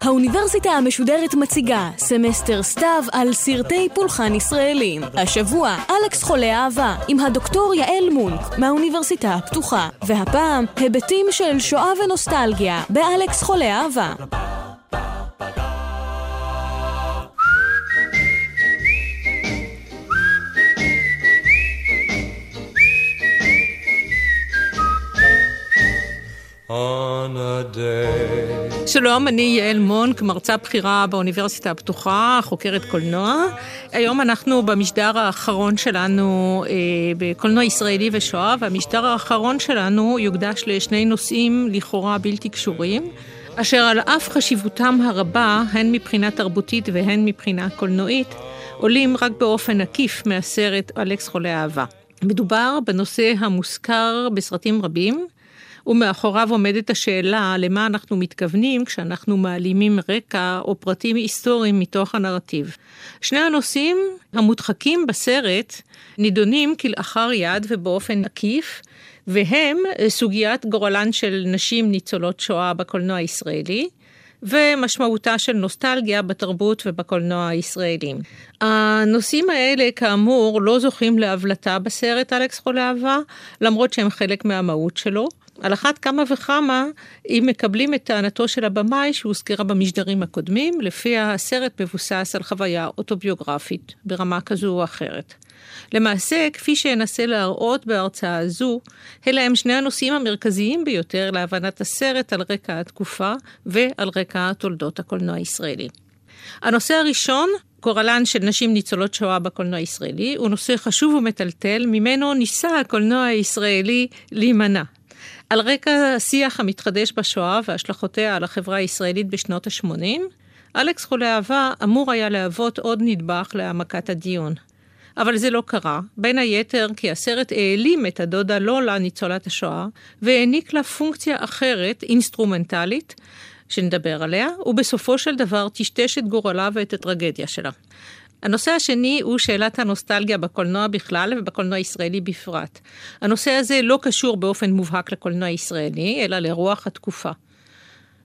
האוניברסיטה המשודרת מציגה סמסטר סתיו על סרטי פולחן ישראלים. השבוע אלכס חולה אהבה עם הדוקטור יעל מונק מהאוניברסיטה הפתוחה. והפעם היבטים של שואה ונוסטלגיה באלכס חולה אהבה. שלום, אני יעל מונק, מרצה בכירה באוניברסיטה הפתוחה, חוקרת קולנוע. היום אנחנו במשדר האחרון שלנו אה, בקולנוע ישראלי ושואה, והמשדר האחרון שלנו יוקדש לשני נושאים לכאורה בלתי קשורים, אשר על אף חשיבותם הרבה, הן מבחינה תרבותית והן מבחינה קולנועית, עולים רק באופן עקיף מהסרט אלכס חולה אהבה. מדובר בנושא המוזכר בסרטים רבים, ומאחוריו עומדת השאלה למה אנחנו מתכוונים כשאנחנו מעלימים רקע או פרטים היסטוריים מתוך הנרטיב. שני הנושאים המודחקים בסרט נידונים כלאחר יד ובאופן עקיף, והם סוגיית גורלן של נשים ניצולות שואה בקולנוע הישראלי, ומשמעותה של נוסטלגיה בתרבות ובקולנוע הישראלים. הנושאים האלה, כאמור, לא זוכים להבלטה בסרט אלכס חולה אהבה, למרות שהם חלק מהמהות שלו. על אחת כמה וכמה, אם מקבלים את טענתו של הבמאי שהוזכרה במשדרים הקודמים, לפיה הסרט מבוסס על חוויה אוטוביוגרפית ברמה כזו או אחרת. למעשה, כפי שאנסה להראות בהרצאה הזו, אלה הם שני הנושאים המרכזיים ביותר להבנת הסרט על רקע התקופה ועל רקע תולדות הקולנוע הישראלי. הנושא הראשון גורלן של נשים ניצולות שואה בקולנוע הישראלי הוא נושא חשוב ומטלטל, ממנו ניסה הקולנוע הישראלי להימנע. על רקע השיח המתחדש בשואה והשלכותיה על החברה הישראלית בשנות ה-80, אלכס חולה אהבה אמור היה להוות עוד נדבך להעמקת הדיון. אבל זה לא קרה, בין היתר כי הסרט העלים את הדודה לולה, ניצולת השואה, והעניק לה פונקציה אחרת, אינסטרומנטלית, שנדבר עליה, ובסופו של דבר טשטש את גורלה ואת הטרגדיה שלה. הנושא השני הוא שאלת הנוסטלגיה בקולנוע בכלל ובקולנוע הישראלי בפרט. הנושא הזה לא קשור באופן מובהק לקולנוע הישראלי, אלא לרוח התקופה.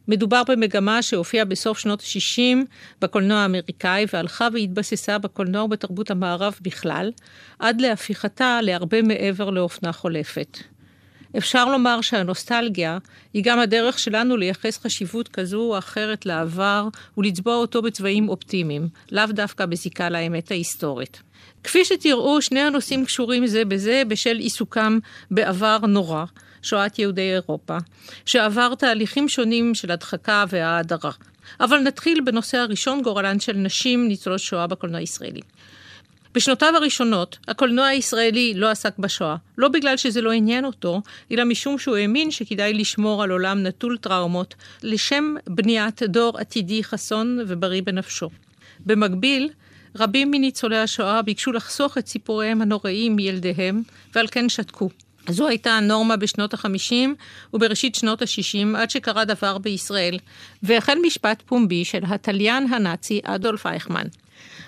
מדובר במגמה שהופיעה בסוף שנות ה-60 בקולנוע האמריקאי והלכה והתבססה בקולנוע ובתרבות המערב בכלל, עד להפיכתה להרבה מעבר לאופנה חולפת. אפשר לומר שהנוסטלגיה היא גם הדרך שלנו לייחס חשיבות כזו או אחרת לעבר ולצבוע אותו בצבעים אופטימיים, לאו דווקא בזיקה לאמת ההיסטורית. כפי שתראו, שני הנושאים קשורים זה בזה בשל עיסוקם בעבר נורא, שואת יהודי אירופה, שעבר תהליכים שונים של הדחקה והאדרה. אבל נתחיל בנושא הראשון, גורלן של נשים ניצולות שואה בקולנוע הישראלי. בשנותיו הראשונות, הקולנוע הישראלי לא עסק בשואה, לא בגלל שזה לא עניין אותו, אלא משום שהוא האמין שכדאי לשמור על עולם נטול טראומות, לשם בניית דור עתידי חסון ובריא בנפשו. במקביל, רבים מניצולי השואה ביקשו לחסוך את סיפוריהם הנוראים מילדיהם, ועל כן שתקו. זו הייתה הנורמה בשנות ה-50 ובראשית שנות ה-60, עד שקרה דבר בישראל, והחל משפט פומבי של התליין הנאצי אדולף אייכמן.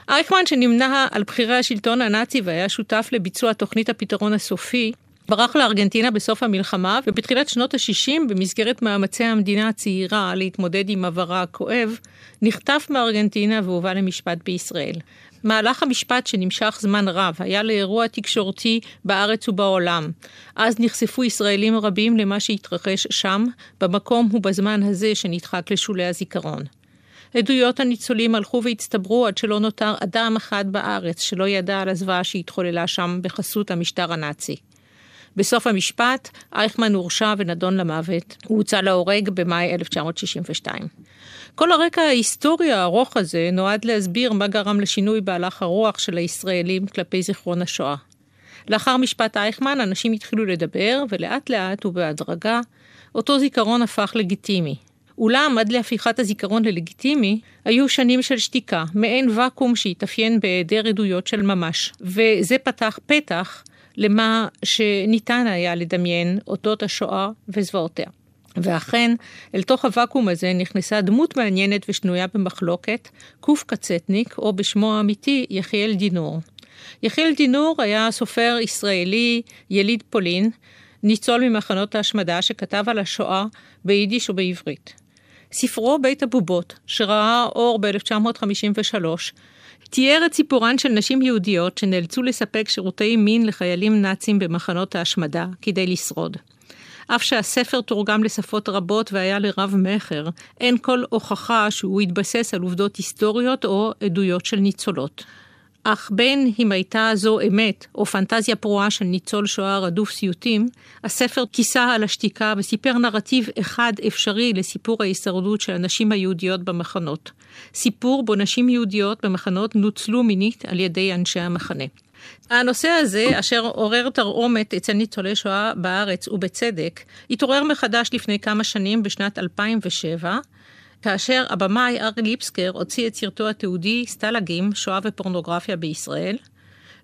אייכמן, שנמנה על בכירי השלטון הנאצי והיה שותף לביצוע תוכנית הפתרון הסופי, ברח לארגנטינה בסוף המלחמה, ובתחילת שנות ה-60, במסגרת מאמצי המדינה הצעירה להתמודד עם עברה הכואב, נחטף מארגנטינה והובא למשפט בישראל. מהלך המשפט שנמשך זמן רב היה לאירוע תקשורתי בארץ ובעולם. אז נחשפו ישראלים רבים למה שהתרחש שם, במקום ובזמן הזה שנדחק לשולי הזיכרון. עדויות הניצולים הלכו והצטברו עד שלא נותר אדם אחד בארץ שלא ידע על הזוועה שהתחוללה שם בחסות המשטר הנאצי. בסוף המשפט, אייכמן הורשע ונדון למוות. הוא הוצא להורג במאי 1962. כל הרקע ההיסטורי הארוך הזה נועד להסביר מה גרם לשינוי בהלך הרוח של הישראלים כלפי זיכרון השואה. לאחר משפט אייכמן, אנשים התחילו לדבר, ולאט לאט ובהדרגה, אותו זיכרון הפך לגיטימי. אולם עד להפיכת הזיכרון ללגיטימי, היו שנים של שתיקה, מעין ואקום שהתאפיין בהיעדר עדויות של ממש, וזה פתח פתח למה שניתן היה לדמיין אודות השואה וזוועותיה. ואכן, אל תוך הוואקום הזה נכנסה דמות מעניינת ושנויה במחלוקת, קצטניק, או בשמו האמיתי, יחיאל דינור. יחיאל דינור היה סופר ישראלי, יליד פולין, ניצול ממחנות ההשמדה שכתב על השואה ביידיש ובעברית. ספרו בית הבובות, שראה אור ב-1953, תיאר את סיפורן של נשים יהודיות שנאלצו לספק שירותי מין לחיילים נאצים במחנות ההשמדה כדי לשרוד. אף שהספר תורגם לשפות רבות והיה לרב-מכר, אין כל הוכחה שהוא התבסס על עובדות היסטוריות או עדויות של ניצולות. אך בין אם הייתה זו אמת או פנטזיה פרועה של ניצול שואה רדוף סיוטים, הספר כיסה על השתיקה וסיפר נרטיב אחד אפשרי לסיפור ההישרדות של הנשים היהודיות במחנות. סיפור בו נשים יהודיות במחנות נוצלו מינית על ידי אנשי המחנה. הנושא הזה, אשר עורר תרעומת אצל ניצולי שואה בארץ, ובצדק, התעורר מחדש לפני כמה שנים, בשנת 2007, כאשר הבמאי ארי ליפסקר הוציא את סרטו התיעודי סטלגים, שואה ופורנוגרפיה בישראל,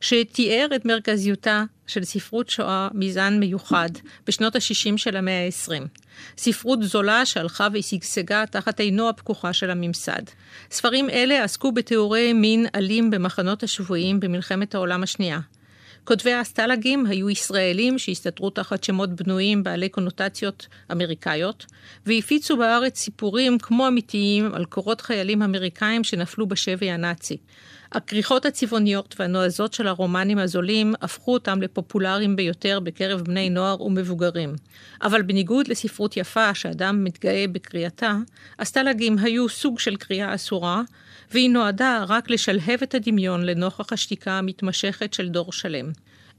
שתיאר את מרכזיותה של ספרות שואה מזן מיוחד בשנות ה-60 של המאה ה-20. ספרות זולה שהלכה ושגשגה תחת עינו הפקוחה של הממסד. ספרים אלה עסקו בתיאורי מין אלים במחנות השבויים במלחמת העולם השנייה. כותבי הסטלגים היו ישראלים שהסתתרו תחת שמות בנויים בעלי קונוטציות אמריקאיות, והפיצו בארץ סיפורים כמו אמיתיים על קורות חיילים אמריקאים שנפלו בשבי הנאצי. הכריכות הצבעוניות והנועזות של הרומנים הזולים הפכו אותם לפופולריים ביותר בקרב בני נוער ומבוגרים. אבל בניגוד לספרות יפה שאדם מתגאה בקריאתה, הסטלגים היו סוג של קריאה אסורה, והיא נועדה רק לשלהב את הדמיון לנוכח השתיקה המתמשכת של דור שלם.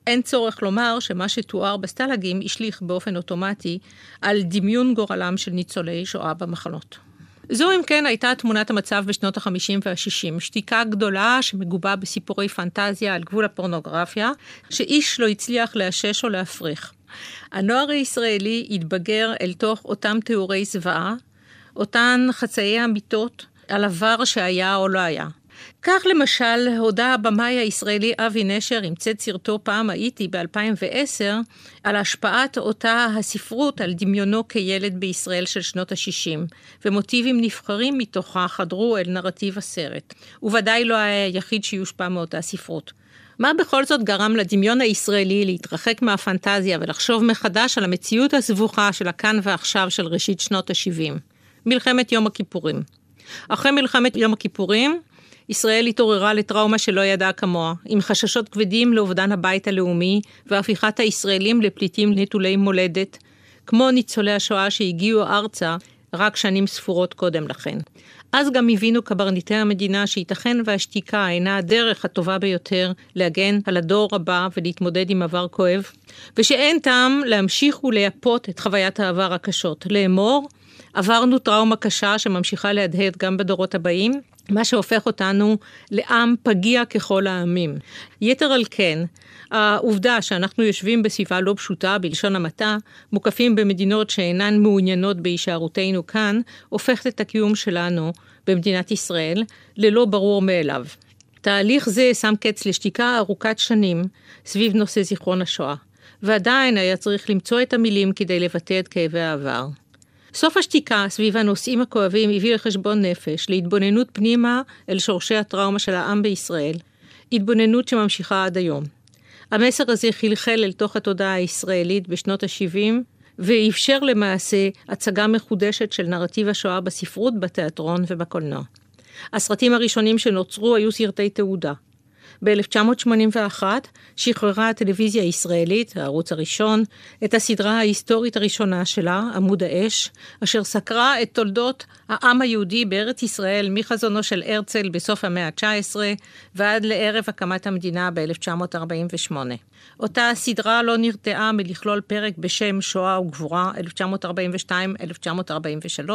אין צורך לומר שמה שתואר בסטלגים השליך באופן אוטומטי על דמיון גורלם של ניצולי שואה במחנות. זו אם כן הייתה תמונת המצב בשנות ה-50 וה-60, שתיקה גדולה שמגובה בסיפורי פנטזיה על גבול הפורנוגרפיה, שאיש לא הצליח לאשש או להפריך. הנוער הישראלי התבגר אל תוך אותם תיאורי זוועה, אותן חצאי אמיתות על עבר שהיה או לא היה. כך למשל הודה הבמאי הישראלי אבי נשר עם צד סרטו פעם הייתי ב-2010 על השפעת אותה הספרות על דמיונו כילד בישראל של שנות ה-60, ומוטיבים נבחרים מתוכה חדרו אל נרטיב הסרט. הוא ודאי לא היה היחיד שיושפע מאותה ספרות. מה בכל זאת גרם לדמיון הישראלי להתרחק מהפנטזיה ולחשוב מחדש על המציאות הסבוכה של הכאן ועכשיו של ראשית שנות ה-70? מלחמת יום הכיפורים. אחרי מלחמת יום הכיפורים, ישראל התעוררה לטראומה שלא ידעה כמוה, עם חששות כבדים לאובדן הבית הלאומי והפיכת הישראלים לפליטים נטולי מולדת, כמו ניצולי השואה שהגיעו ארצה רק שנים ספורות קודם לכן. אז גם הבינו קברניטי המדינה שייתכן והשתיקה אינה הדרך הטובה ביותר להגן על הדור הבא ולהתמודד עם עבר כואב, ושאין טעם להמשיך ולייפות את חוויית העבר הקשות. לאמור, עברנו טראומה קשה שממשיכה להדהד גם בדורות הבאים, מה שהופך אותנו לעם פגיע ככל העמים. יתר על כן, העובדה שאנחנו יושבים בסביבה לא פשוטה, בלשון המעטה, מוקפים במדינות שאינן מעוניינות בהישארותנו כאן, הופכת את הקיום שלנו במדינת ישראל ללא ברור מאליו. תהליך זה שם קץ לשתיקה ארוכת שנים סביב נושא זיכרון השואה, ועדיין היה צריך למצוא את המילים כדי לבטא את כאבי העבר. סוף השתיקה סביב הנושאים הכואבים הביא לחשבון נפש, להתבוננות פנימה אל שורשי הטראומה של העם בישראל, התבוננות שממשיכה עד היום. המסר הזה חלחל אל תוך התודעה הישראלית בשנות ה-70, ואפשר למעשה הצגה מחודשת של נרטיב השואה בספרות, בתיאטרון ובקולנוע. הסרטים הראשונים שנוצרו היו סרטי תעודה. ב-1981 שחררה הטלוויזיה הישראלית, הערוץ הראשון, את הסדרה ההיסטורית הראשונה שלה, עמוד האש, אשר סקרה את תולדות העם היהודי בארץ ישראל מחזונו של הרצל בסוף המאה ה-19 ועד לערב הקמת המדינה ב-1948. אותה הסדרה לא נרתעה מלכלול פרק בשם שואה וגבורה 1942-1943,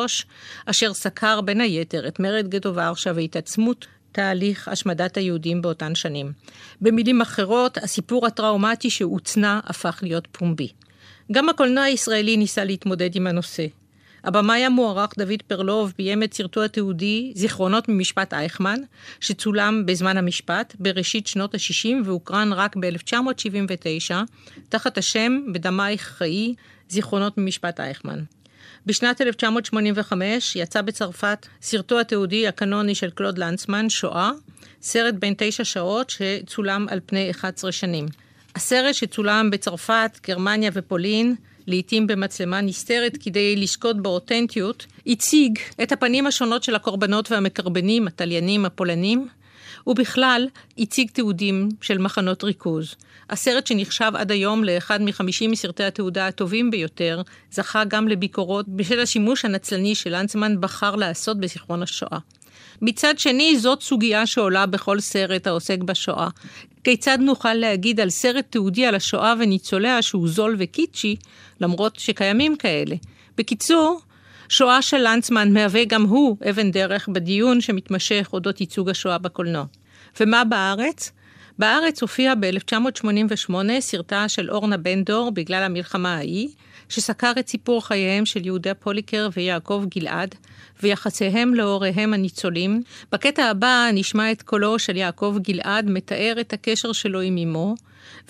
אשר סקר בין היתר את מרד גטו ורשה והתעצמות תהליך השמדת היהודים באותן שנים. במילים אחרות, הסיפור הטראומטי שהוצנע הפך להיות פומבי. גם הקולנוע הישראלי ניסה להתמודד עם הנושא. הבמאי המוערך דוד פרלוב ביים את סרטו התיעודי זיכרונות ממשפט אייכמן, שצולם בזמן המשפט בראשית שנות ה-60 והוקרן רק ב-1979, תחת השם "בדמייך חיי זיכרונות ממשפט אייכמן". בשנת 1985 יצא בצרפת סרטו התיעודי הקנוני של קלוד לנצמן, שואה, סרט בן תשע שעות שצולם על פני 11 שנים. הסרט שצולם בצרפת, גרמניה ופולין, לעתים במצלמה נסתרת כדי לשקוט באותנטיות, הציג את הפנים השונות של הקורבנות והמקרבנים, התליינים, הפולנים, ובכלל הציג תיעודים של מחנות ריכוז. הסרט שנחשב עד היום לאחד מחמישים מסרטי התעודה הטובים ביותר, זכה גם לביקורות בשל השימוש הנצלני שלנצמן בחר לעשות בזיכרון השואה. מצד שני, זאת סוגיה שעולה בכל סרט העוסק בשואה. כיצד נוכל להגיד על סרט תיעודי על השואה וניצוליה שהוא זול וקיצ'י, למרות שקיימים כאלה? בקיצור, שואה של לנצמן מהווה גם הוא אבן דרך בדיון שמתמשך אודות ייצוג השואה בקולנוע. ומה בארץ? בארץ הופיע ב-1988 סרטה של אורנה בן דור בגלל המלחמה ההיא, שסקר את סיפור חייהם של יהודה פוליקר ויעקב גלעד, ויחסיהם להוריהם הניצולים. בקטע הבא נשמע את קולו של יעקב גלעד מתאר את הקשר שלו עם אמו,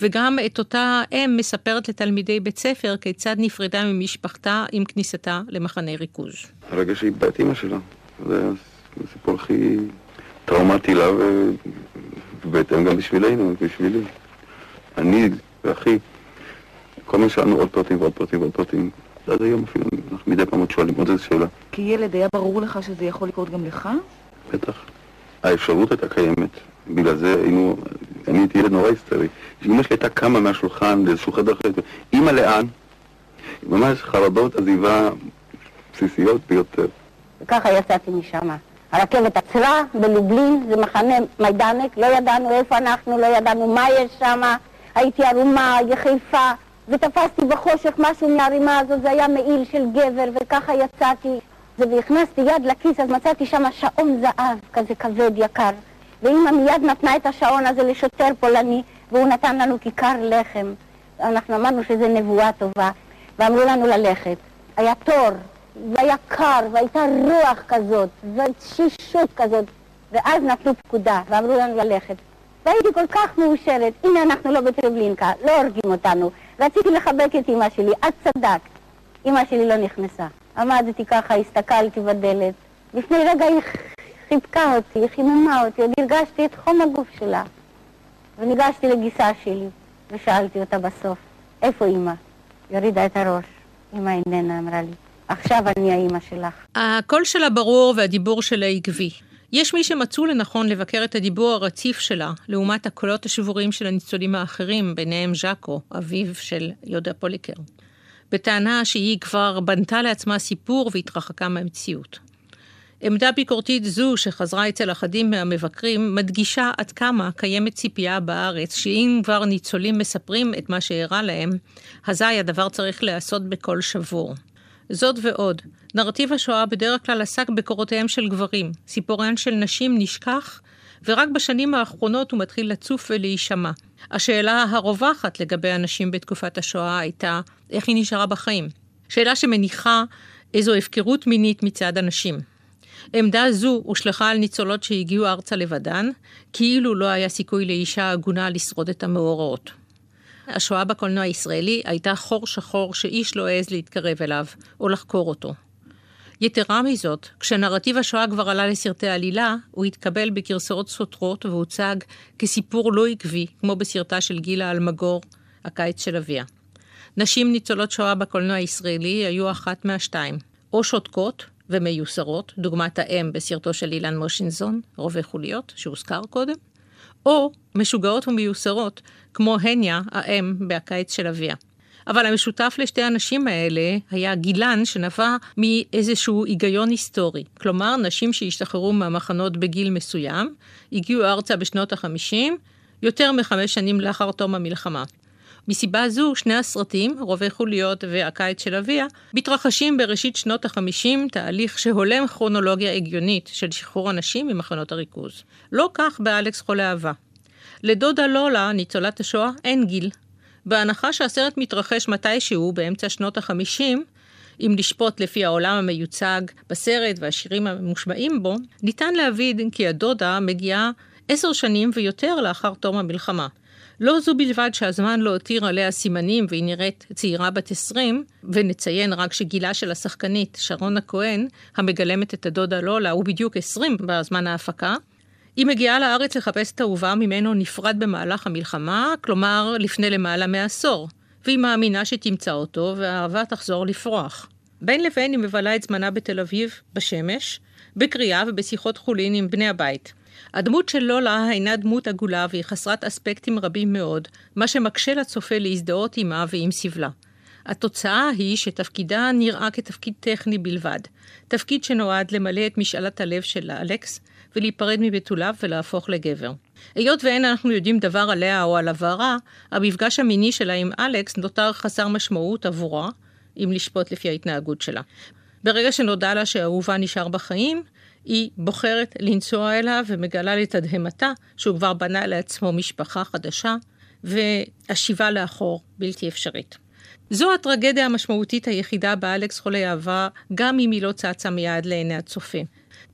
וגם את אותה אם מספרת לתלמידי בית ספר כיצד נפרדה ממשפחתה עם כניסתה למחנה ריכוז. הרגע שאיבדה את אימא שלה, זה הסיפור הכי טראומטי לה ובהתאם גם בשבילנו, בשבילי. אני ואחי, כל הזמן שאלנו עוד פרטים ועוד פרטים ועוד פרטים. עד היום אפילו, אנחנו מדי פעם עוד שואלים עוד איזה שאלה. כילד היה ברור לך שזה יכול לקרות גם לך? בטח. האפשרות הייתה קיימת. בגלל זה היינו, אני הייתי ילד נורא היסטרי. אמא שלי הייתה קמה מהשולחן לאיזשהו חדר אחר, אמא לאן? ממש חרדות עזיבה בסיסיות ביותר. וככה יצאתי משם. הרכבת עצרה בלובלין, זה מחנה מיידנק, לא ידענו איפה אנחנו, לא ידענו מה יש שם, הייתי ערומה, יחפה, ותפסתי בחושך משהו מהרימה הזאת, זה היה מעיל של גבר, וככה יצאתי. והכנסתי יד לכיס, אז מצאתי שם שעון זהב, כזה כבד, יקר. ואימא מיד נתנה את השעון הזה לשוטר פולני, והוא נתן לנו כיכר לחם. אנחנו אמרנו שזה נבואה טובה, ואמרו לנו ללכת. היה תור, והיה קר, והייתה רוח כזאת, ותשישות כזאת, ואז נתנו פקודה, ואמרו לנו ללכת. והייתי כל כך מאושרת, הנה אנחנו לא בטרבלינקה, לא הורגים אותנו. רציתי לחבק את אמא שלי, את צדקת. אמא שלי לא נכנסה. עמדתי ככה, הסתכלתי בדלת. לפני רגע היא חיבקה אותי, היא חיממה אותי, עוד הרגשתי את חום הגוף שלה. וניגשתי לגיסה שלי, ושאלתי אותה בסוף, איפה אמא? היא הורידה את הראש. אמא איננה, אמרה לי. עכשיו אני האימא שלך. הקול שלה ברור והדיבור שלה עקבי. יש מי שמצאו לנכון לבקר את הדיבור הרציף שלה, לעומת הקולות השבורים של הניצולים האחרים, ביניהם ז'אקו, אביו של יהודה פוליקר. בטענה שהיא כבר בנתה לעצמה סיפור והתרחקה מהמציאות. עמדה ביקורתית זו, שחזרה אצל אחדים מהמבקרים, מדגישה עד כמה קיימת ציפייה בארץ, שאם כבר ניצולים מספרים את מה שאירע להם, אזי הדבר צריך להיעשות בקול שבור. זאת ועוד, נרטיב השואה בדרך כלל עסק בקורותיהם של גברים, סיפוריהן של נשים נשכח, ורק בשנים האחרונות הוא מתחיל לצוף ולהישמע. השאלה הרווחת לגבי הנשים בתקופת השואה הייתה, איך היא נשארה בחיים? שאלה שמניחה איזו הפקרות מינית מצד הנשים. עמדה זו הושלכה על ניצולות שהגיעו ארצה לבדן, כאילו לא היה סיכוי לאישה עגונה לשרוד את המאורעות. השואה בקולנוע הישראלי הייתה חור שחור שאיש לא העז להתקרב אליו או לחקור אותו. יתרה מזאת, כשנרטיב השואה כבר עלה לסרטי עלילה, הוא התקבל בגרסאות סותרות והוצג כסיפור לא עקבי, כמו בסרטה של גילה אלמגור, הקיץ של אביה. נשים ניצולות שואה בקולנוע הישראלי היו אחת מהשתיים, או שותקות ומיוסרות, דוגמת האם בסרטו של אילן מושינזון, רובי חוליות, שהוזכר קודם, או משוגעות ומיוסרות, כמו הניה, האם, ב"הקיץ של אביה". אבל המשותף לשתי הנשים האלה היה גילן שנבע מאיזשהו היגיון היסטורי. כלומר, נשים שהשתחררו מהמחנות בגיל מסוים, הגיעו ארצה בשנות החמישים, יותר מחמש שנים לאחר תום המלחמה. מסיבה זו, שני הסרטים, רובי חוליות והקיץ של אביה, מתרחשים בראשית שנות החמישים, תהליך שהולם כרונולוגיה הגיונית של שחרור הנשים ממחנות הריכוז. לא כך באלכס חולה אהבה. לדודה לולה, ניצולת השואה, אין גיל. בהנחה שהסרט מתרחש מתישהו באמצע שנות החמישים, אם לשפוט לפי העולם המיוצג בסרט והשירים המושמעים בו, ניתן להבין כי הדודה מגיעה עשר שנים ויותר לאחר תום המלחמה. לא זו בלבד שהזמן לא הותיר עליה סימנים והיא נראית צעירה בת 20, ונציין רק שגילה של השחקנית, שרון הכהן, המגלמת את הדודה לולה, הוא בדיוק 20 בזמן ההפקה, היא מגיעה לארץ לחפש את האהובה ממנו נפרד במהלך המלחמה, כלומר לפני למעלה מעשור, והיא מאמינה שתמצא אותו והאהבה תחזור לפרוח. בין לבין היא מבלה את זמנה בתל אביב, בשמש, בקריאה ובשיחות חולין עם בני הבית. הדמות של לולה אינה דמות עגולה והיא חסרת אספקטים רבים מאוד, מה שמקשה לצופה להזדהות עימה ועם סבלה. התוצאה היא שתפקידה נראה כתפקיד טכני בלבד. תפקיד שנועד למלא את משאלת הלב של אלכס ולהיפרד מבתוליו ולהפוך לגבר. היות ואין אנחנו יודעים דבר עליה או על עברה, המפגש המיני שלה עם אלכס נותר חסר משמעות עבורה, אם לשפוט לפי ההתנהגות שלה. ברגע שנודע לה שאהובה נשאר בחיים, היא בוחרת לנסוע אליו ומגלה לתדהמתה שהוא כבר בנה לעצמו משפחה חדשה, והשיבה לאחור בלתי אפשרית. זו הטרגדיה המשמעותית היחידה באלכס חולי אהבה, גם אם היא לא צצה מיד לעיני הצופה.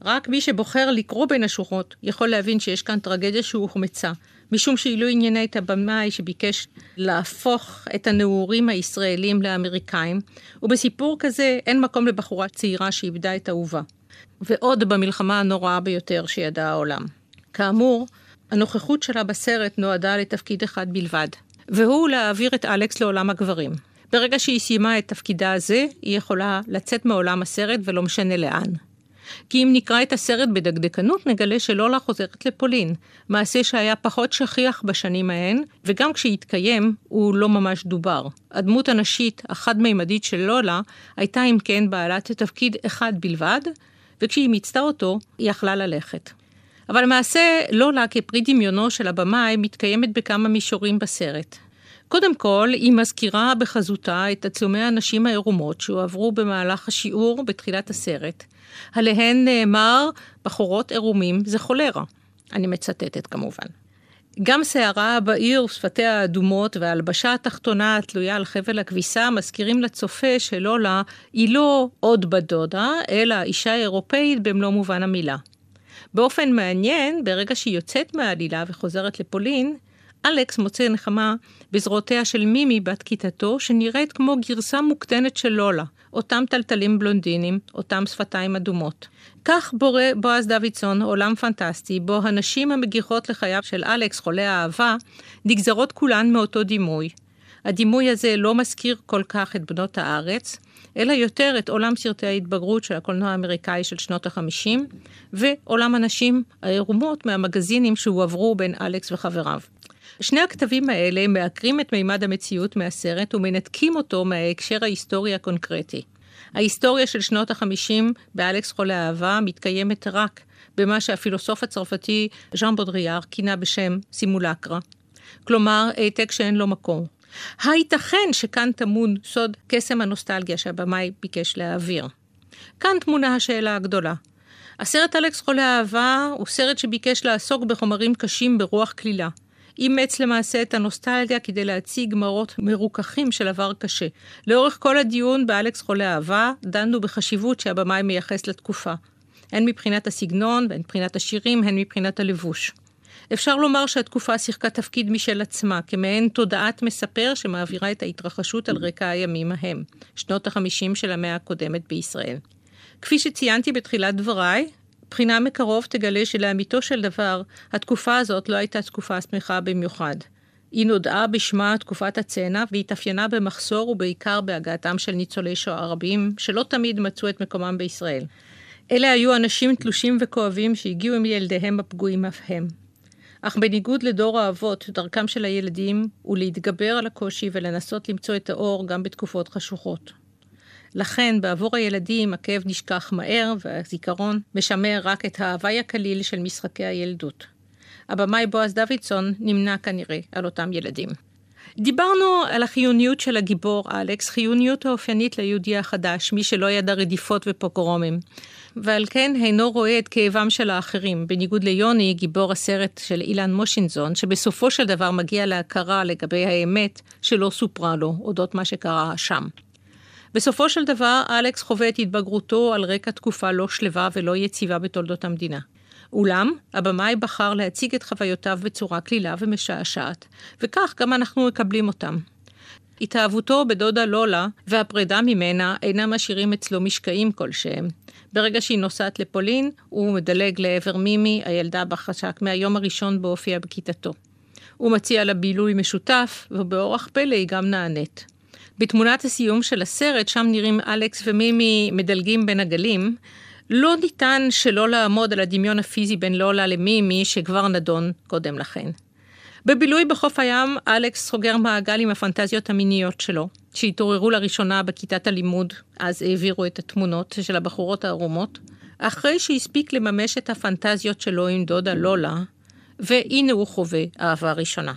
רק מי שבוחר לקרוא בין השורות יכול להבין שיש כאן טרגדיה שהוחמצה, משום שהיא לא עניינה את הבמאי שביקש להפוך את הנעורים הישראלים לאמריקאים, ובסיפור כזה אין מקום לבחורה צעירה שאיבדה את אהובה. ועוד במלחמה הנוראה ביותר שידע העולם. כאמור, הנוכחות שלה בסרט נועדה לתפקיד אחד בלבד, והוא להעביר את אלכס לעולם הגברים. ברגע שהיא סיימה את תפקידה הזה, היא יכולה לצאת מעולם הסרט ולא משנה לאן. כי אם נקרא את הסרט בדקדקנות, נגלה שלולה חוזרת לפולין, מעשה שהיה פחות שכיח בשנים ההן, וגם כשהתקיים, הוא לא ממש דובר. הדמות הנשית החד-מימדית של לולה הייתה אם כן בעלת תפקיד אחד בלבד, וכשהיא מיצתה אותו, היא יכלה ללכת. אבל למעשה, לולה כפרי דמיונו של הבמאי מתקיימת בכמה מישורים בסרט. קודם כל, היא מזכירה בחזותה את תצלומי הנשים העירומות שהועברו במהלך השיעור בתחילת הסרט. עליהן נאמר, בחורות עירומים זה חולרה. אני מצטטת כמובן. גם שערה בעיר ושפתיה האדומות וההלבשה התחתונה התלויה על חבל הכביסה מזכירים לצופה שלולה היא לא עוד בת דודה, אלא אישה אירופאית במלוא מובן המילה. באופן מעניין, ברגע שהיא יוצאת מהעלילה וחוזרת לפולין, אלכס מוצא נחמה בזרועותיה של מימי בת כיתתו, שנראית כמו גרסה מוקטנת של לולה, אותם טלטלים בלונדינים, אותם שפתיים אדומות. כך בורא בועז דוידסון עולם פנטסטי, בו הנשים המגיחות לחייו של אלכס, חולה האהבה, נגזרות כולן מאותו דימוי. הדימוי הזה לא מזכיר כל כך את בנות הארץ, אלא יותר את עולם סרטי ההתבגרות של הקולנוע האמריקאי של שנות ה-50, ועולם הנשים העירומות מהמגזינים שהועברו בין אלכס וחבריו. שני הכתבים האלה מעקרים את מימד המציאות מהסרט ומנתקים אותו מההקשר ההיסטורי הקונקרטי. ההיסטוריה של שנות החמישים באלכס חולה אהבה מתקיימת רק במה שהפילוסוף הצרפתי ז'אן בודריאר כינה בשם סימולקרה. כלומר, העתק שאין לו מקור. הייתכן שכאן טמון סוד קסם הנוסטלגיה שהבמאי ביקש להעביר. כאן תמונה השאלה הגדולה. הסרט אלכס חולה אהבה הוא סרט שביקש לעסוק בחומרים קשים ברוח כלילה. אימץ למעשה את הנוסטלגיה כדי להציג מראות מרוככים של עבר קשה. לאורך כל הדיון באלכס חולה אהבה, דנו בחשיבות שהבמאי מייחס לתקופה. הן מבחינת הסגנון, והן מבחינת השירים, הן מבחינת הלבוש. אפשר לומר שהתקופה שיחקה תפקיד משל עצמה, כמעין תודעת מספר שמעבירה את ההתרחשות על רקע הימים ההם, שנות החמישים של המאה הקודמת בישראל. כפי שציינתי בתחילת דבריי, בחינה מקרוב תגלה שלאמיתו של דבר, התקופה הזאת לא הייתה תקופה שמחה במיוחד. היא נודעה בשמה תקופת הצנע והתאפיינה במחסור ובעיקר בהגעתם של ניצולי שואה רבים, שלא תמיד מצאו את מקומם בישראל. אלה היו אנשים תלושים וכואבים שהגיעו עם ילדיהם הפגועים אף הם. אך בניגוד לדור האבות, דרכם של הילדים הוא להתגבר על הקושי ולנסות למצוא את האור גם בתקופות חשוכות. לכן בעבור הילדים הכאב נשכח מהר והזיכרון משמר רק את ההוואי הקליל של משחקי הילדות. הבמאי בועז דוידסון נמנע כנראה על אותם ילדים. דיברנו על החיוניות של הגיבור אלכס, חיוניות האופיינית ליהודי החדש, מי שלא ידע רדיפות ופוגרומים, ועל כן אינו רואה את כאבם של האחרים, בניגוד ליוני, גיבור הסרט של אילן מושינזון, שבסופו של דבר מגיע להכרה לגבי האמת שלא סופרה לו, אודות מה שקרה שם. בסופו של דבר, אלכס חווה את התבגרותו על רקע תקופה לא שלווה ולא יציבה בתולדות המדינה. אולם, הבמאי בחר להציג את חוויותיו בצורה קלילה ומשעשעת, וכך גם אנחנו מקבלים אותם. התאהבותו בדודה לולה והפרידה ממנה אינם משאירים אצלו משקעים כלשהם. ברגע שהיא נוסעת לפולין, הוא מדלג לעבר מימי, הילדה בחשק מהיום הראשון בו הופיע בכיתתו. הוא מציע לה בילוי משותף, ובאורח פלא היא גם נענית. בתמונת הסיום של הסרט, שם נראים אלכס ומימי מדלגים בין הגלים, לא ניתן שלא לעמוד על הדמיון הפיזי בין לולה למימי, שכבר נדון קודם לכן. בבילוי בחוף הים, אלכס סוגר מעגל עם הפנטזיות המיניות שלו, שהתעוררו לראשונה בכיתת הלימוד, אז העבירו את התמונות של הבחורות הערומות, אחרי שהספיק לממש את הפנטזיות שלו עם דודה לולה, והנה הוא חווה אהבה ראשונה.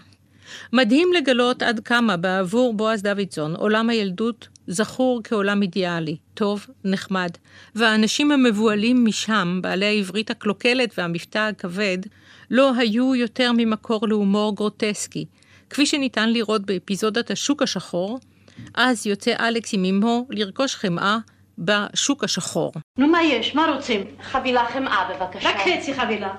מדהים לגלות עד כמה בעבור בועז דוידסון עולם הילדות זכור כעולם אידיאלי, טוב, נחמד, והאנשים המבוהלים משם, בעלי העברית הקלוקלת והמבטא הכבד, לא היו יותר ממקור להומור גרוטסקי, כפי שניתן לראות באפיזודת השוק השחור, אז יוצא אלכס עם אמו לרכוש חמאה בשוק השחור. נו, מה יש? מה רוצים? חבילה חמאה בבקשה. רק חצי חבילה.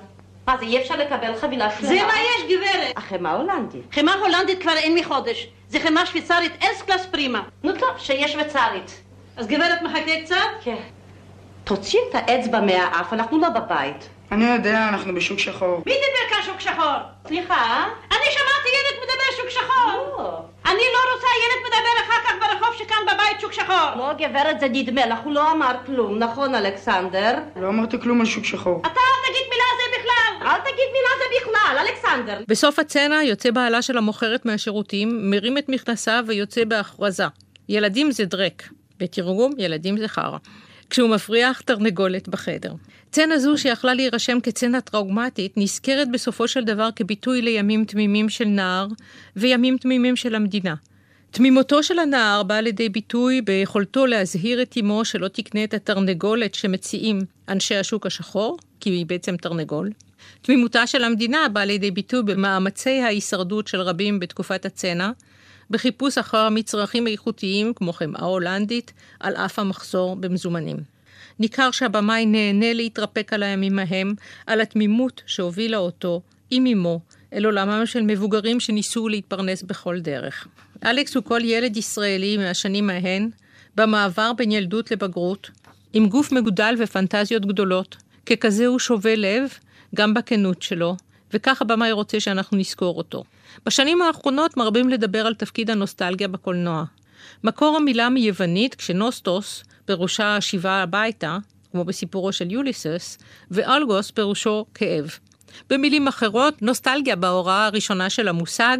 מה זה, אי אפשר לקבל חבילה שלמה? זה מה יש, גברת. החמאה הולנדית. חמאה הולנדית כבר אין מחודש. זה חמאה שוויצרית אס קלאס פרימה. נו טוב, שיש שוויצרית. אז גברת מחכה קצת? כן. תוציא את האצבע מהאף, אנחנו לא בבית. אני יודע, אנחנו בשוק שחור. מי דיבר כאן שוק שחור? סליחה? אני שמעתי ילד מדבר שוק שחור. לא. אני לא רוצה ילד מדבר אחר כך ברחוב שכאן בבית שוק שחור. לא, גברת, זה נדמה לך, הוא לא אמר כלום, נכון, אלכסנדר? לא אמרתי כלום על שוק שחור. אתה אל תגיד מילה זה בכלל. אל תגיד מילה זה בכלל, אלכסנדר. בסוף הצצנה יוצא בעלה של המוכרת מהשירותים, מרים את מכנסיו ויוצא בהכרזה. ילדים זה דרק. בתרגום, ילדים זה חרא. כשהוא מפריח תרנגולת בחדר. צצנה זו שיכלה להירשם כצצנה טראומטית, נזכרת בסופו של דבר כביטוי לימים תמימים של נער וימים תמימים של המדינה. תמימותו של הנער באה לידי ביטוי ביכולתו להזהיר את אמו שלא תקנה את התרנגולת שמציעים אנשי השוק השחור, כי היא בעצם תרנגול. תמימותה של המדינה באה לידי ביטוי במאמצי ההישרדות של רבים בתקופת הצנע, בחיפוש אחר מצרכים איכותיים כמו חמאה הולנדית, על אף המחסור במזומנים. ניכר שהבמאי נהנה להתרפק על הימים ההם, על התמימות שהובילה אותו, עם אמו, אל עולמם של מבוגרים שניסו להתפרנס בכל דרך. אלכס הוא כל ילד ישראלי מהשנים ההן, במעבר בין ילדות לבגרות, עם גוף מגודל ופנטזיות גדולות. ככזה הוא שובה לב, גם בכנות שלו, וכך הבמאי רוצה שאנחנו נזכור אותו. בשנים האחרונות מרבים לדבר על תפקיד הנוסטלגיה בקולנוע. מקור המילה מיוונית, כשנוסטוס פירושה שיבה הביתה, כמו בסיפורו של יוליסס, ואלגוס פירושו כאב. במילים אחרות, נוסטלגיה בהוראה הראשונה של המושג,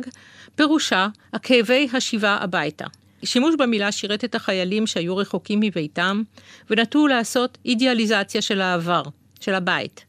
פירושה הכאבי השיבה הביתה. שימוש במילה שירת את החיילים שהיו רחוקים מביתם, ונטו לעשות אידיאליזציה של העבר, של הבית.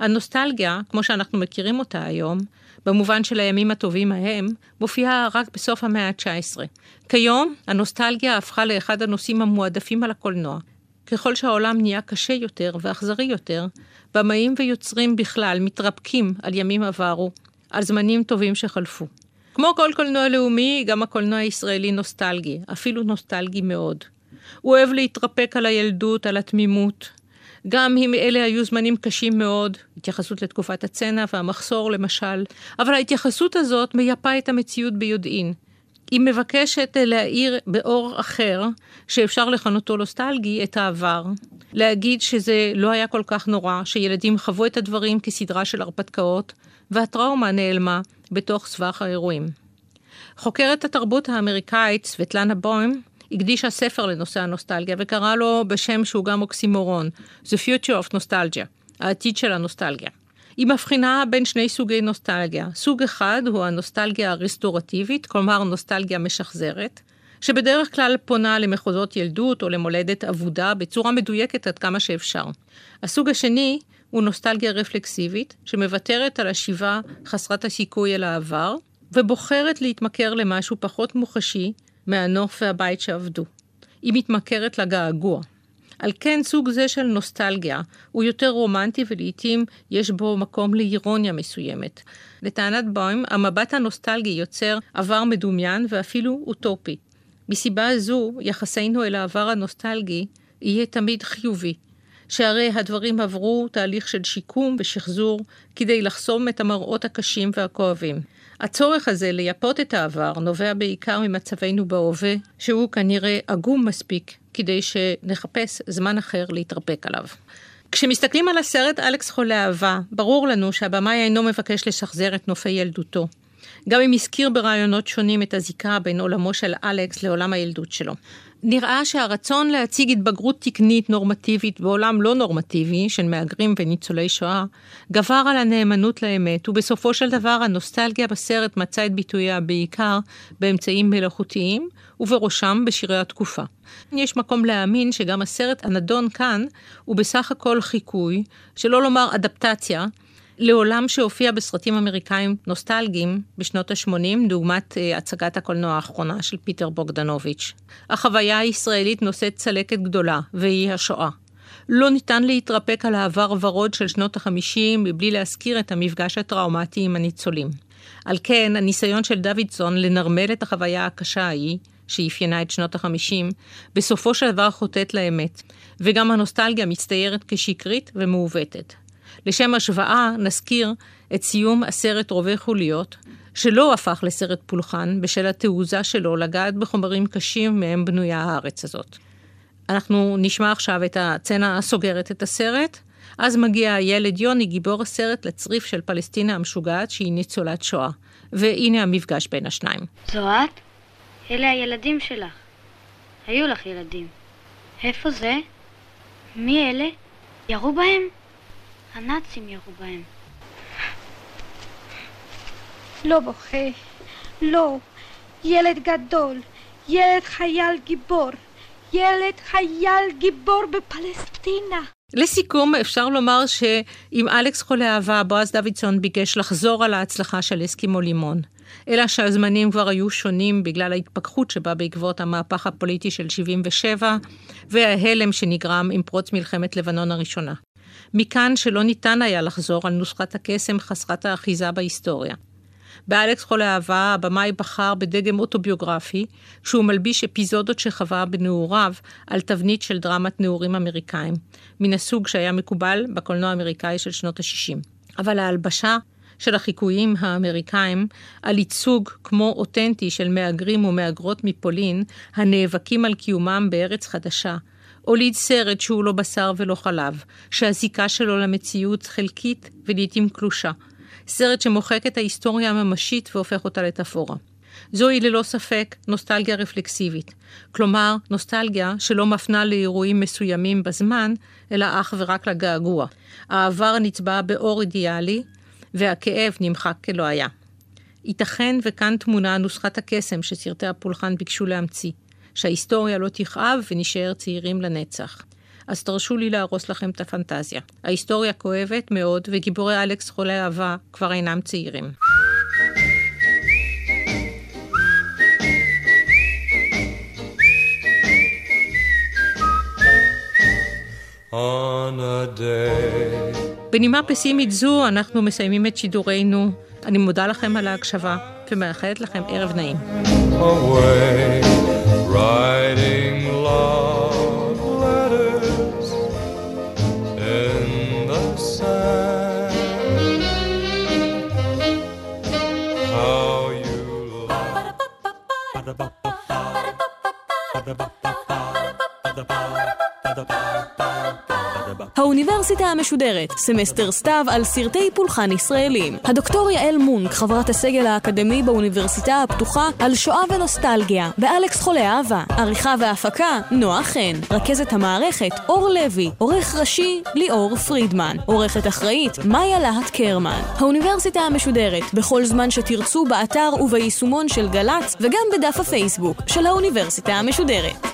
הנוסטלגיה, כמו שאנחנו מכירים אותה היום, במובן של הימים הטובים ההם, מופיעה רק בסוף המאה ה-19. כיום, הנוסטלגיה הפכה לאחד הנושאים המועדפים על הקולנוע. ככל שהעולם נהיה קשה יותר ואכזרי יותר, במאים ויוצרים בכלל מתרפקים על ימים עברו, על זמנים טובים שחלפו. כמו כל קולנוע לאומי, גם הקולנוע הישראלי נוסטלגי, אפילו נוסטלגי מאוד. הוא אוהב להתרפק על הילדות, על התמימות, גם אם אלה היו זמנים קשים מאוד, התייחסות לתקופת הצנע והמחסור למשל, אבל ההתייחסות הזאת מייפה את המציאות ביודעין. היא מבקשת להאיר באור אחר, שאפשר לכנותו נוסטלגי, את העבר. להגיד שזה לא היה כל כך נורא, שילדים חוו את הדברים כסדרה של הרפתקאות, והטראומה נעלמה בתוך סבך האירועים. חוקרת התרבות האמריקאית, סבטלנה בוים, הקדישה ספר לנושא הנוסטלגיה וקרא לו בשם שהוא גם אוקסימורון, The Future of Nostalgia, העתיד של הנוסטלגיה. היא מבחינה בין שני סוגי נוסטלגיה. סוג אחד הוא הנוסטלגיה הרסטורטיבית, כלומר נוסטלגיה משחזרת, שבדרך כלל פונה למחוזות ילדות או למולדת אבודה בצורה מדויקת עד כמה שאפשר. הסוג השני הוא נוסטלגיה רפלקסיבית, שמוותרת על השיבה חסרת הסיכוי אל העבר, ובוחרת להתמכר למשהו פחות מוחשי, מהנוף והבית שעבדו. היא מתמכרת לגעגוע. על כן סוג זה של נוסטלגיה הוא יותר רומנטי ולעיתים יש בו מקום לאירוניה מסוימת. לטענת בוים, המבט הנוסטלגי יוצר עבר מדומיין ואפילו אוטופי. מסיבה זו, יחסנו אל העבר הנוסטלגי יהיה תמיד חיובי. שהרי הדברים עברו תהליך של שיקום ושחזור כדי לחסום את המראות הקשים והכואבים. הצורך הזה לייפות את העבר נובע בעיקר ממצבנו בהווה, שהוא כנראה עגום מספיק כדי שנחפש זמן אחר להתרפק עליו. כשמסתכלים על הסרט אלכס חולה אהבה, ברור לנו שהבמאי אינו מבקש לשחזר את נופי ילדותו. גם אם הזכיר ברעיונות שונים את הזיקה בין עולמו של אלכס לעולם הילדות שלו. נראה שהרצון להציג התבגרות תקנית נורמטיבית בעולם לא נורמטיבי של מהגרים וניצולי שואה, גבר על הנאמנות לאמת, ובסופו של דבר הנוסטלגיה בסרט מצאה את ביטויה בעיקר באמצעים מלאכותיים, ובראשם בשירי התקופה. יש מקום להאמין שגם הסרט הנדון כאן הוא בסך הכל חיקוי, שלא לומר אדפטציה, לעולם שהופיע בסרטים אמריקאים נוסטלגיים בשנות ה-80, דוגמת uh, הצגת הקולנוע האחרונה של פיטר בוגדנוביץ'. החוויה הישראלית נושאת צלקת גדולה, והיא השואה. לא ניתן להתרפק על העבר ורוד של שנות ה-50 מבלי להזכיר את המפגש הטראומטי עם הניצולים. על כן, הניסיון של דוידסון לנרמל את החוויה הקשה ההיא, שאפיינה את שנות ה-50, בסופו של דבר חוטאת לאמת, וגם הנוסטלגיה מצטיירת כשקרית ומעוותת. לשם השוואה, נזכיר את סיום הסרט רובי חוליות, שלא הפך לסרט פולחן בשל התעוזה שלו לגעת בחומרים קשים מהם בנויה הארץ הזאת. אנחנו נשמע עכשיו את הצצנה הסוגרת את הסרט. אז מגיע הילד יוני, גיבור הסרט, לצריף של פלסטינה המשוגעת, שהיא ניצולת שואה. והנה המפגש בין השניים. זו את? אלה הילדים שלך. היו לך ילדים. איפה זה? מי אלה? ירו בהם? הנאצים ירו בהם. לא בוכה, לא. ילד גדול, ילד חייל גיבור, ילד חייל גיבור בפלסטינה. לסיכום, אפשר לומר שאם אלכס חולה אהבה, בועז דוידסון ביקש לחזור על ההצלחה של אסקימו לימון. אלא שהזמנים כבר היו שונים בגלל ההתפכחות שבא בעקבות המהפך הפוליטי של 77 וההלם שנגרם עם פרוץ מלחמת לבנון הראשונה. מכאן שלא ניתן היה לחזור על נוסחת הקסם חסרת האחיזה בהיסטוריה. באלכס חולה אהבה, הבמאי בחר בדגם אוטוביוגרפי, שהוא מלביש אפיזודות שחווה בנעוריו על תבנית של דרמת נעורים אמריקאים, מן הסוג שהיה מקובל בקולנוע האמריקאי של שנות ה-60. אבל ההלבשה של החיקויים האמריקאים על ייצוג כמו אותנטי של מהגרים ומהגרות מפולין, הנאבקים על קיומם בארץ חדשה, הוליד סרט שהוא לא בשר ולא חלב, שהזיקה שלו למציאות חלקית ולעיתים קלושה. סרט שמוחק את ההיסטוריה הממשית והופך אותה לתפאורה. זוהי ללא ספק נוסטלגיה רפלקסיבית. כלומר, נוסטלגיה שלא מפנה לאירועים מסוימים בזמן, אלא אך ורק לגעגוע. העבר נצבע באור אידיאלי, והכאב נמחק כלא היה. ייתכן וכאן תמונה נוסחת הקסם שסרטי הפולחן ביקשו להמציא. שההיסטוריה לא תכאב ונשאר צעירים לנצח. אז תרשו לי להרוס לכם את הפנטזיה. ההיסטוריה כואבת מאוד, וגיבורי אלכס חולי אהבה כבר אינם צעירים. בנימה פסימית זו אנחנו מסיימים את שידורנו. אני מודה לכם על ההקשבה ומאחלת לכם ערב נעים. Away. riding love. האוניברסיטה המשודרת, סמסטר סתיו על סרטי פולחן ישראלים. הדוקטור יעל מונק, חברת הסגל האקדמי באוניברסיטה הפתוחה, על שואה ונוסטלגיה, ואלכס חולה אהבה. עריכה והפקה, נועה חן. רכזת המערכת, אור לוי. עורך ראשי, ליאור פרידמן. עורכת אחראית, מאיה להט קרמן. האוניברסיטה המשודרת, בכל זמן שתרצו באתר וביישומון של גל"צ, וגם בדף הפייסבוק של האוניברסיטה המשודרת.